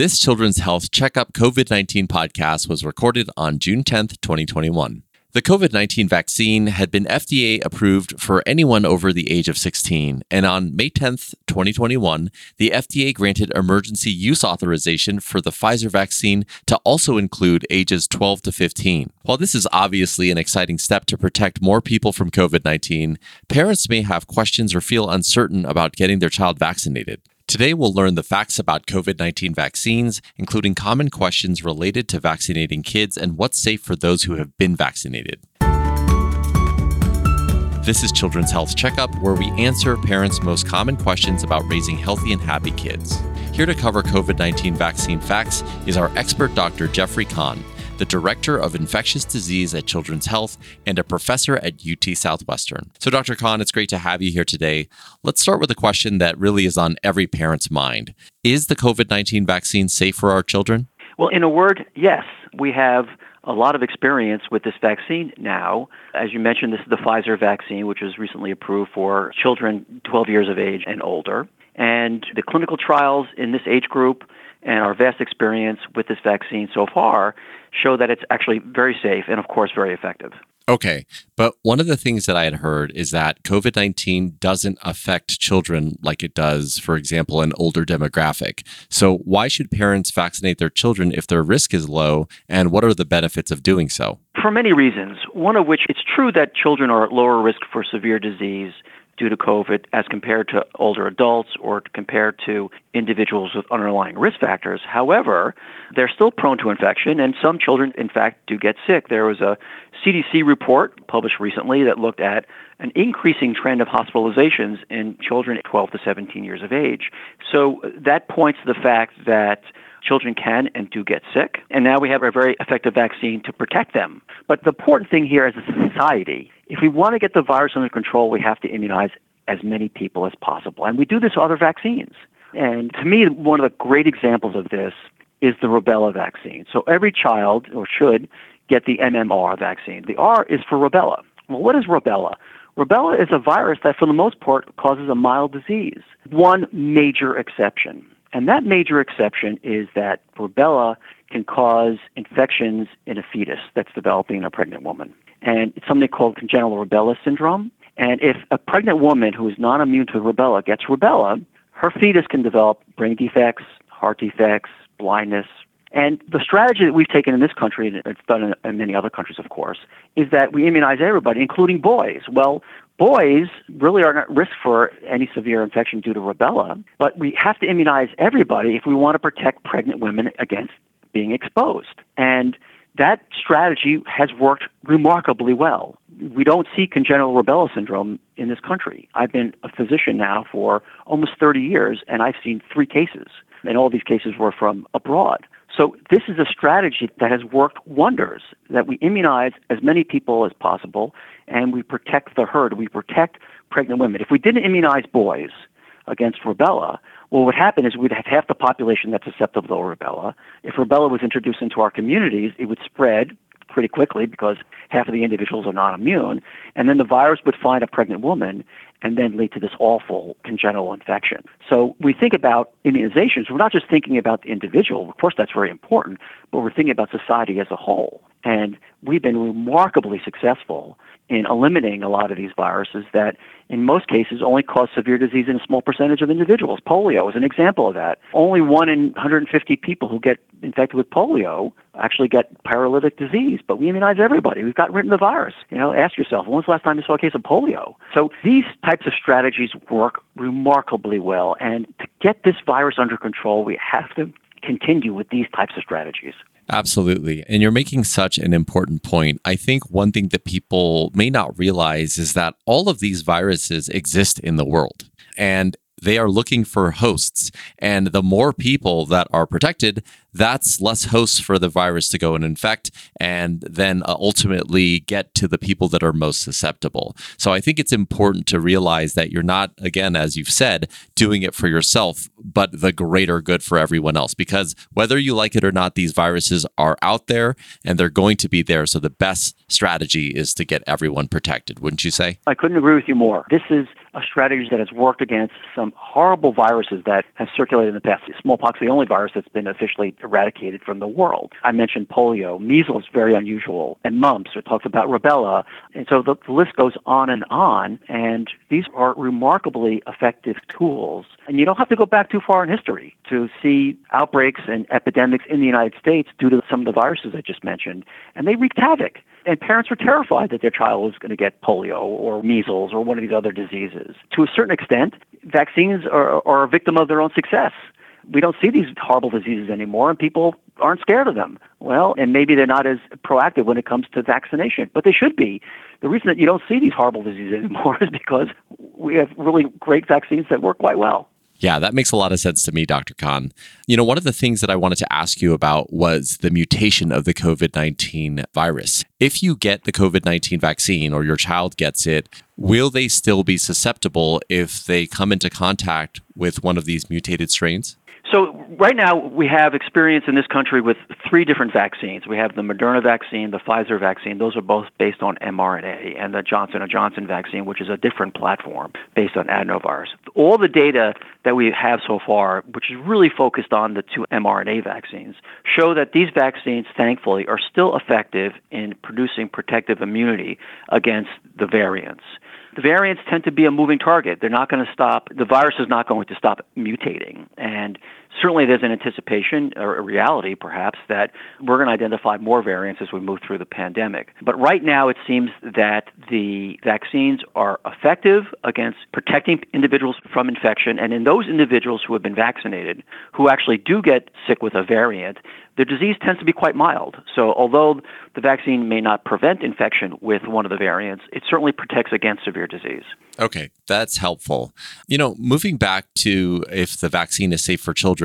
This Children's Health Checkup COVID 19 podcast was recorded on June 10th, 2021. The COVID 19 vaccine had been FDA approved for anyone over the age of 16, and on May 10, 2021, the FDA granted emergency use authorization for the Pfizer vaccine to also include ages 12 to 15. While this is obviously an exciting step to protect more people from COVID 19, parents may have questions or feel uncertain about getting their child vaccinated. Today, we'll learn the facts about COVID 19 vaccines, including common questions related to vaccinating kids and what's safe for those who have been vaccinated. This is Children's Health Checkup, where we answer parents' most common questions about raising healthy and happy kids. Here to cover COVID 19 vaccine facts is our expert Dr. Jeffrey Kahn the Director of Infectious Disease at Children's Health, and a professor at UT Southwestern. So, Dr. Kahn, it's great to have you here today. Let's start with a question that really is on every parent's mind Is the COVID 19 vaccine safe for our children? Well, in a word, yes. We have a lot of experience with this vaccine now. As you mentioned, this is the Pfizer vaccine, which was recently approved for children 12 years of age and older. And the clinical trials in this age group and our vast experience with this vaccine so far show that it's actually very safe and, of course, very effective. Okay. But one of the things that I had heard is that COVID 19 doesn't affect children like it does, for example, an older demographic. So, why should parents vaccinate their children if their risk is low? And what are the benefits of doing so? For many reasons. One of which it's true that children are at lower risk for severe disease due to COVID as compared to older adults or compared to individuals with underlying risk factors. However, they're still prone to infection, and some children, in fact, do get sick. There was a CDC report published recently that looked at an increasing trend of hospitalizations in children 12 to 17 years of age. So that points to the fact that children can and do get sick. And now we have a very effective vaccine to protect them. But the important thing here as a society, if we want to get the virus under control, we have to immunize as many people as possible. And we do this with other vaccines. And to me, one of the great examples of this is the rubella vaccine. So every child, or should, get the MMR vaccine. The R is for rubella. Well, what is rubella? Rubella is a virus that, for the most part, causes a mild disease. One major exception and that major exception is that rubella can cause infections in a fetus that's developing in a pregnant woman. And it's something called congenital rubella syndrome. And if a pregnant woman who is not immune to rubella gets rubella, her fetus can develop brain defects, heart defects, blindness. And the strategy that we've taken in this country, and it's done in, many other countries, of course, is that we immunize everybody, including boys. Well, Boys really aren't at risk for any severe infection due to rubella, but we have to immunize everybody if we want to protect pregnant women against being exposed. And that strategy has worked remarkably well. We don't see congenital rubella syndrome in this country. I've been a physician now for almost 30 years, and I've seen three cases, and all these cases were from abroad. So this is a strategy that has worked wonders, that we immunize as many people as possible and we protect the herd. We protect pregnant women. If we didn't immunize boys against rubella, well, what would happen is we'd have half the population that's susceptible to rubella. If rubella was introduced into our communities, it would spread pretty quickly because half of the individuals are not immune. And then the virus would find a pregnant woman and then lead to this awful congenital infection. So we think about immunizations, we're not just thinking about the individual, of course that's very important, but we're thinking about society as a whole. And we've been remarkably successful in eliminating a lot of these viruses that in most cases only cause severe disease in a small percentage of individuals. Polio is an example of that. Only one in 150 people who get infected with polio actually get paralytic disease, but we immunize everybody. We've got rid of the virus. You know, ask yourself, when was the last time you saw a case of polio? So these types of strategies work remarkably well. And to get this virus under control, we have to continue with these types of strategies. Absolutely. And you're making such an important point. I think one thing that people may not realize is that all of these viruses exist in the world. And they are looking for hosts. And the more people that are protected, that's less hosts for the virus to go and infect and then uh, ultimately get to the people that are most susceptible. So I think it's important to realize that you're not, again, as you've said, doing it for yourself, but the greater good for everyone else. Because whether you like it or not, these viruses are out there and they're going to be there. So the best strategy is to get everyone protected, wouldn't you say? I couldn't agree with you more. This is a strategy that has worked against some horrible viruses that have circulated in the past. Smallpox the only virus that's been officially eradicated from the world. I mentioned polio, measles, very unusual, and mumps. It talks about rubella. And so the, the list goes on and on. And these are remarkably effective tools. And you don't have to go back too far in history to see outbreaks and epidemics in the United States due to some of the viruses I just mentioned. And they wreaked havoc. And parents were terrified that their child was going to get polio or measles or one of these other diseases. To a certain extent, vaccines are, are a victim of their own success. We don't see these horrible diseases anymore, and people aren't scared of them. Well, and maybe they're not as proactive when it comes to vaccination, but they should be. The reason that you don't see these horrible diseases anymore is because we have really great vaccines that work quite well. Yeah, that makes a lot of sense to me, Dr. Kahn. You know, one of the things that I wanted to ask you about was the mutation of the COVID 19 virus. If you get the COVID 19 vaccine or your child gets it, will they still be susceptible if they come into contact with one of these mutated strains? So right now we have experience in this country with three different vaccines. We have the Moderna vaccine, the Pfizer vaccine. Those are both based on mRNA, and the Johnson & Johnson vaccine, which is a different platform based on adenovirus. All the data that we have so far, which is really focused on the two mRNA vaccines, show that these vaccines, thankfully, are still effective in producing protective immunity against the variants the variants tend to be a moving target. They're not going to stop, the virus is not going to stop mutating. And certainly there's an anticipation or a reality perhaps that we're going to identify more variants as we move through the pandemic. But right now it seems that the vaccines are effective against protecting individuals from infection and in those individuals who have been vaccinated who actually do get sick with a variant the disease tends to be quite mild. So, although the vaccine may not prevent infection with one of the variants, it certainly protects against severe disease. Okay, that's helpful. You know, moving back to if the vaccine is safe for children,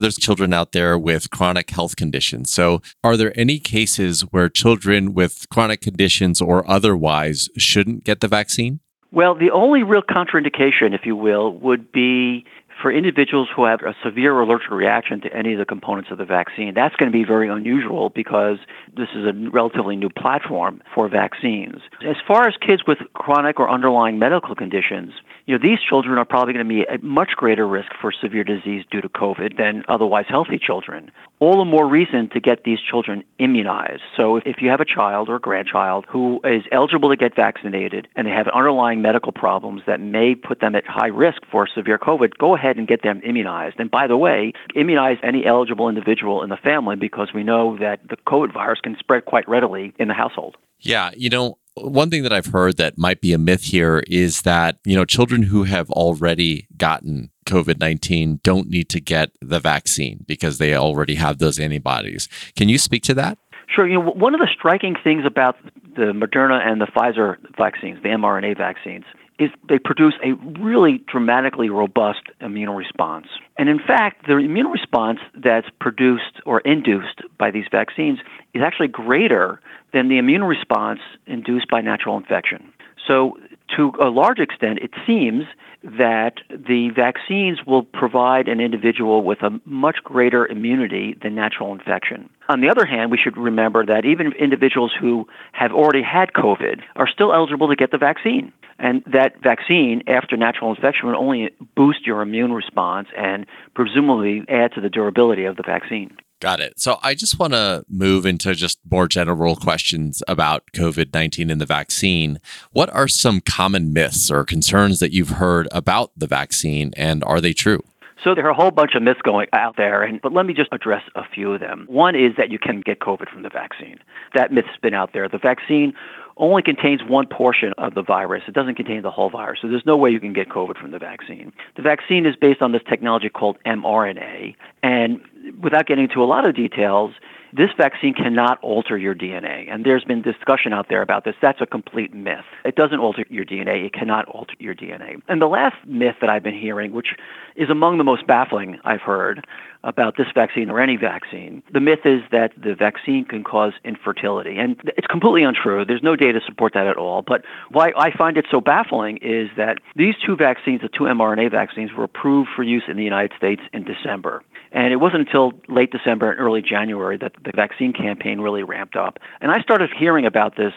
there's children out there with chronic health conditions. So, are there any cases where children with chronic conditions or otherwise shouldn't get the vaccine? Well, the only real contraindication, if you will, would be for individuals who have a severe allergic reaction to any of the components of the vaccine, that's going to be very unusual because this is a relatively new platform for vaccines. As far as kids with chronic or underlying medical conditions, you know, these children are probably going to be at much greater risk for severe disease due to COVID than otherwise healthy children. All the more reason to get these children immunized. So if you have a child or a grandchild who is eligible to get vaccinated and they have underlying medical problems that may put them at high risk for severe COVID, go ahead and get them immunized. And by the way, immunize any eligible individual in the family because we know that the COVID virus can spread quite readily in the household. Yeah, you know, one thing that I've heard that might be a myth here is that, you know, children who have already gotten COVID 19 don't need to get the vaccine because they already have those antibodies. Can you speak to that? Sure. You know, one of the striking things about the Moderna and the Pfizer vaccines, the mRNA vaccines, is they produce a really dramatically robust immune response. And in fact, the immune response that's produced or induced by these vaccines is actually greater than the immune response induced by natural infection. So, to a large extent, it seems that the vaccines will provide an individual with a much greater immunity than natural infection. On the other hand, we should remember that even individuals who have already had COVID are still eligible to get the vaccine. And that vaccine, after natural infection, will only boost your immune response and presumably add to the durability of the vaccine. Got it. So I just want to move into just more general questions about COVID 19 and the vaccine. What are some common myths or concerns that you've heard about the vaccine, and are they true? So there are a whole bunch of myths going out there, and but let me just address a few of them. One is that you can get COVID from the vaccine. That myth's been out there. The vaccine only contains one portion of the virus. It doesn't contain the whole virus. So there's no way you can get COVID from the vaccine. The vaccine is based on this technology called mRNA. And without getting into a lot of details, this vaccine cannot alter your DNA. And there's been discussion out there about this. That's a complete myth. It doesn't alter your DNA. It cannot alter your DNA. And the last myth that I've been hearing, which is among the most baffling I've heard about this vaccine or any vaccine, the myth is that the vaccine can cause infertility. And it's completely untrue. There's no data to support that at all. But why I find it so baffling is that these two vaccines, the two mRNA vaccines, were approved for use in the United States in December. And it wasn't until late December and early January that the vaccine campaign really ramped up. And I started hearing about this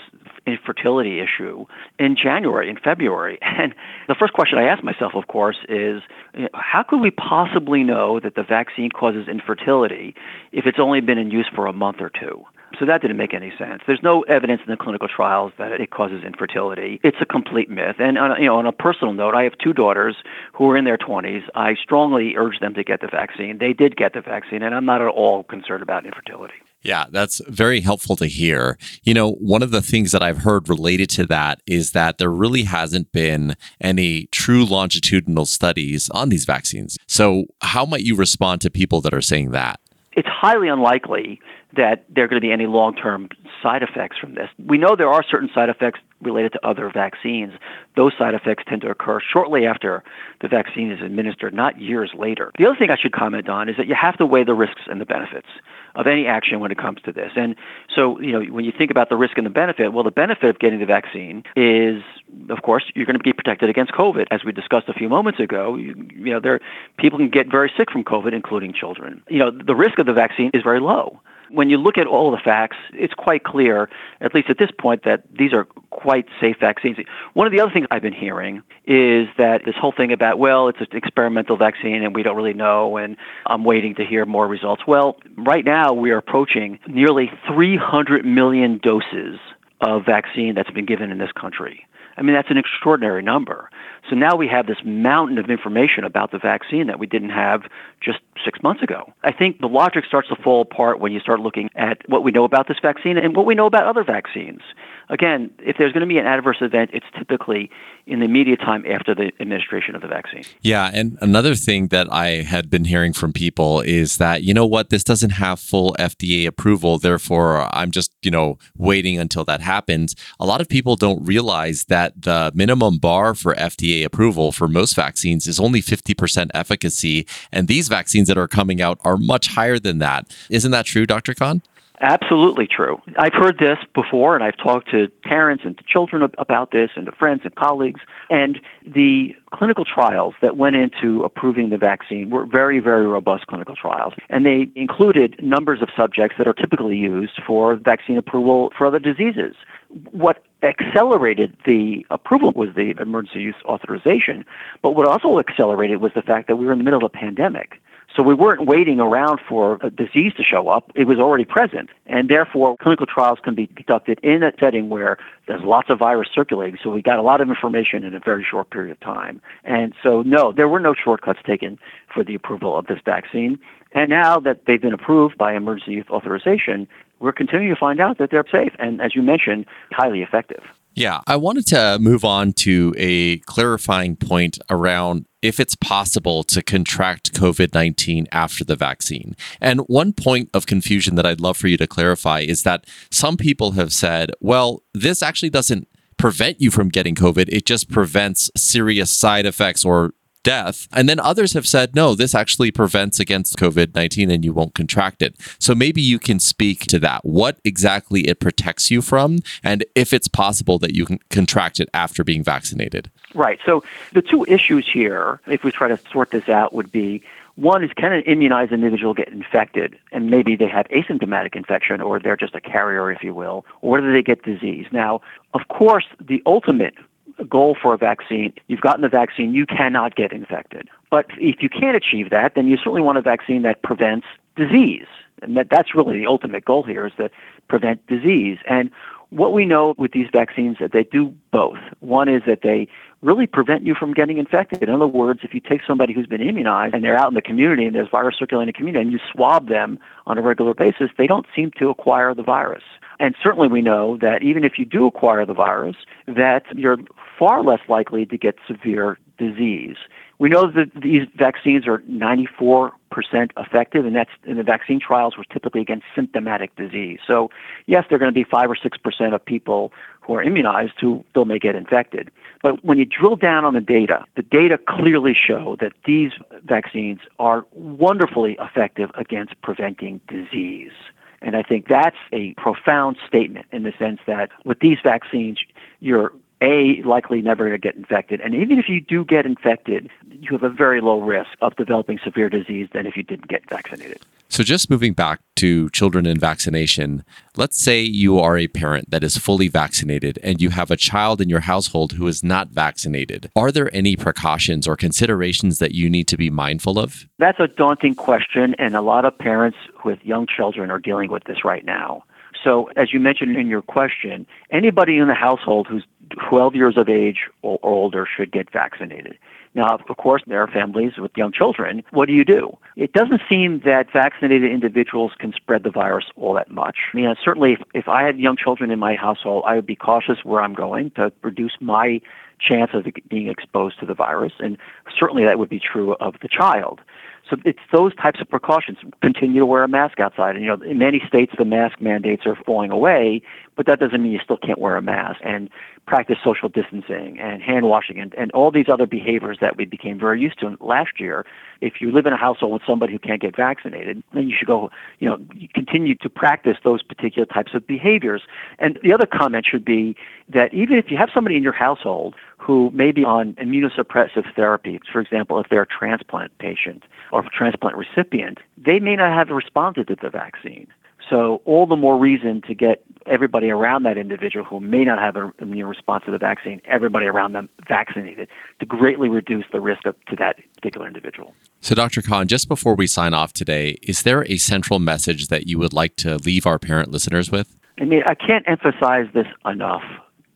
infertility issue in January, in February. And the first question I asked myself, of course, is how could we possibly know that the vaccine causes infertility if it's only been in use for a month or two? So that didn't make any sense. There's no evidence in the clinical trials that it causes infertility. It's a complete myth. And on a, you know, on a personal note, I have two daughters who are in their 20s. I strongly urge them to get the vaccine. They did get the vaccine, and I'm not at all concerned about infertility. Yeah, that's very helpful to hear. You know, one of the things that I've heard related to that is that there really hasn't been any true longitudinal studies on these vaccines. So, how might you respond to people that are saying that? It's highly unlikely that there are going to be any long term side effects from this. We know there are certain side effects related to other vaccines. Those side effects tend to occur shortly after the vaccine is administered, not years later. The other thing I should comment on is that you have to weigh the risks and the benefits of any action when it comes to this. And so, you know, when you think about the risk and the benefit, well, the benefit of getting the vaccine is, of course, you're going to be protected against COVID. As we discussed a few moments ago, you, you know, there people can get very sick from COVID, including children. You know, the risk of the vaccine is very low when you look at all the facts, it's quite clear, at least at this point, that these are quite safe vaccines. One of the other things I've been hearing is that this whole thing about, well, it's an experimental vaccine and we don't really know, and I'm waiting to hear more results. Well, right now we are approaching nearly 300 million doses of vaccine that's been given in this country. I mean, that's an extraordinary number. So now we have this mountain of information about the vaccine that we didn't have just six months ago. I think the logic starts to fall apart when you start looking at what we know about this vaccine and what we know about other vaccines. Again, if there's going to be an adverse event, it's typically in the immediate time after the administration of the vaccine. Yeah. And another thing that I had been hearing from people is that, you know what, this doesn't have full FDA approval. Therefore, I'm just, you know, waiting until that happens. A lot of people don't realize that the minimum bar for FDA approval for most vaccines is only 50% efficacy. And these vaccines that are coming out are much higher than that. Isn't that true, Dr. Kahn? Absolutely true. I've heard this before, and I've talked to parents and to children about this, and to friends and colleagues. And the clinical trials that went into approving the vaccine were very, very robust clinical trials. And they included numbers of subjects that are typically used for vaccine approval for other diseases. What accelerated the approval was the emergency use authorization, but what also accelerated was the fact that we were in the middle of a pandemic. So we weren't waiting around for a disease to show up. It was already present. And therefore, clinical trials can be conducted in a setting where there's lots of virus circulating. So we got a lot of information in a very short period of time. And so, no, there were no shortcuts taken for the approval of this vaccine. And now that they've been approved by emergency authorization, we're continuing to find out that they're safe and, as you mentioned, highly effective. Yeah, I wanted to move on to a clarifying point around if it's possible to contract COVID 19 after the vaccine. And one point of confusion that I'd love for you to clarify is that some people have said, well, this actually doesn't prevent you from getting COVID, it just prevents serious side effects or death. And then others have said, no, this actually prevents against COVID 19 and you won't contract it. So maybe you can speak to that, what exactly it protects you from, and if it's possible that you can contract it after being vaccinated. Right. So the two issues here, if we try to sort this out, would be one is can an immunized individual get infected and maybe they have asymptomatic infection or they're just a carrier, if you will, or do they get disease? Now, of course, the ultimate goal for a vaccine, you've gotten the vaccine, you cannot get infected. But if you can't achieve that, then you certainly want a vaccine that prevents disease. And that, that's really the ultimate goal here is to prevent disease. And what we know with these vaccines that they do both. One is that they really prevent you from getting infected. In other words, if you take somebody who's been immunized and they're out in the community and there's virus circulating in the community and you swab them on a regular basis, they don't seem to acquire the virus. And certainly we know that even if you do acquire the virus, that you're far less likely to get severe disease. We know that these vaccines are 94% effective, and that's in the vaccine trials were typically against symptomatic disease. So, yes, there are going to be five or six percent of people who are immunized who still may get infected. But when you drill down on the data, the data clearly show that these vaccines are wonderfully effective against preventing disease. And I think that's a profound statement in the sense that with these vaccines, you're a, likely never to get infected. And even if you do get infected, you have a very low risk of developing severe disease than if you didn't get vaccinated. So, just moving back to children and vaccination, let's say you are a parent that is fully vaccinated and you have a child in your household who is not vaccinated. Are there any precautions or considerations that you need to be mindful of? That's a daunting question, and a lot of parents with young children are dealing with this right now. So, as you mentioned in your question, anybody in the household who's 12 years of age or older should get vaccinated. Now, of course, there are families with young children. What do you do? It doesn't seem that vaccinated individuals can spread the virus all that much. I mean, certainly, if, if I had young children in my household, I would be cautious where I'm going to reduce my chance of being exposed to the virus. And certainly that would be true of the child. So it's those types of precautions. Continue to wear a mask outside. And, you know, in many states, the mask mandates are falling away, but that doesn't mean you still can't wear a mask. And practice social distancing and hand washing and, and all these other behaviors that we became very used to last year. If you live in a household with somebody who can't get vaccinated, then you should go, you know, continue to practice those particular types of behaviors. And the other comment should be that even if you have somebody in your household who may be on immunosuppressive therapy, for example, if they're a transplant patient or a transplant recipient, they may not have responded to the vaccine. So all the more reason to get everybody around that individual who may not have an immune response to the vaccine, everybody around them vaccinated to greatly reduce the risk of, to that particular individual. So, Dr. Kahn, just before we sign off today, is there a central message that you would like to leave our parent listeners with? I mean, I can't emphasize this enough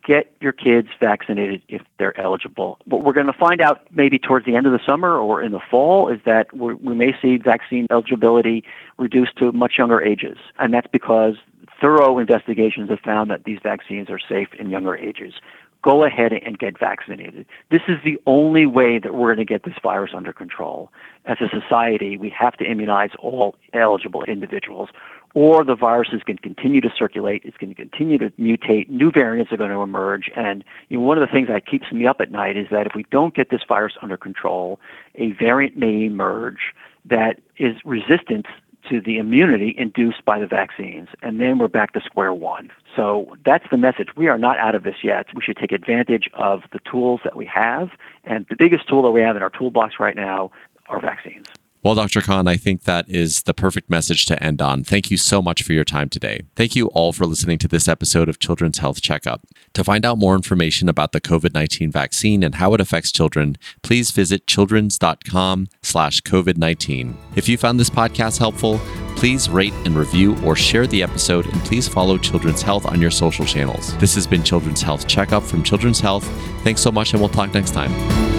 get your kids vaccinated if they're eligible. What we're going to find out maybe towards the end of the summer or in the fall is that we may see vaccine eligibility reduced to much younger ages. And that's because thorough investigations have found that these vaccines are safe in younger ages. Go ahead and get vaccinated. This is the only way that we're going to get this virus under control. As a society, we have to immunize all eligible individuals or the virus is going to continue to circulate, it's going to continue to mutate, new variants are going to emerge. And you know, one of the things that keeps me up at night is that if we don't get this virus under control, a variant may emerge that is resistant to the immunity induced by the vaccines. And then we're back to square one. So that's the message. We are not out of this yet. We should take advantage of the tools that we have. And the biggest tool that we have in our toolbox right now are vaccines. Well, Dr. Kahn, I think that is the perfect message to end on. Thank you so much for your time today. Thank you all for listening to this episode of Children's Health Checkup. To find out more information about the COVID-19 vaccine and how it affects children, please visit children's.com slash COVID-19. If you found this podcast helpful, please rate and review or share the episode and please follow Children's Health on your social channels. This has been Children's Health Checkup from Children's Health. Thanks so much and we'll talk next time.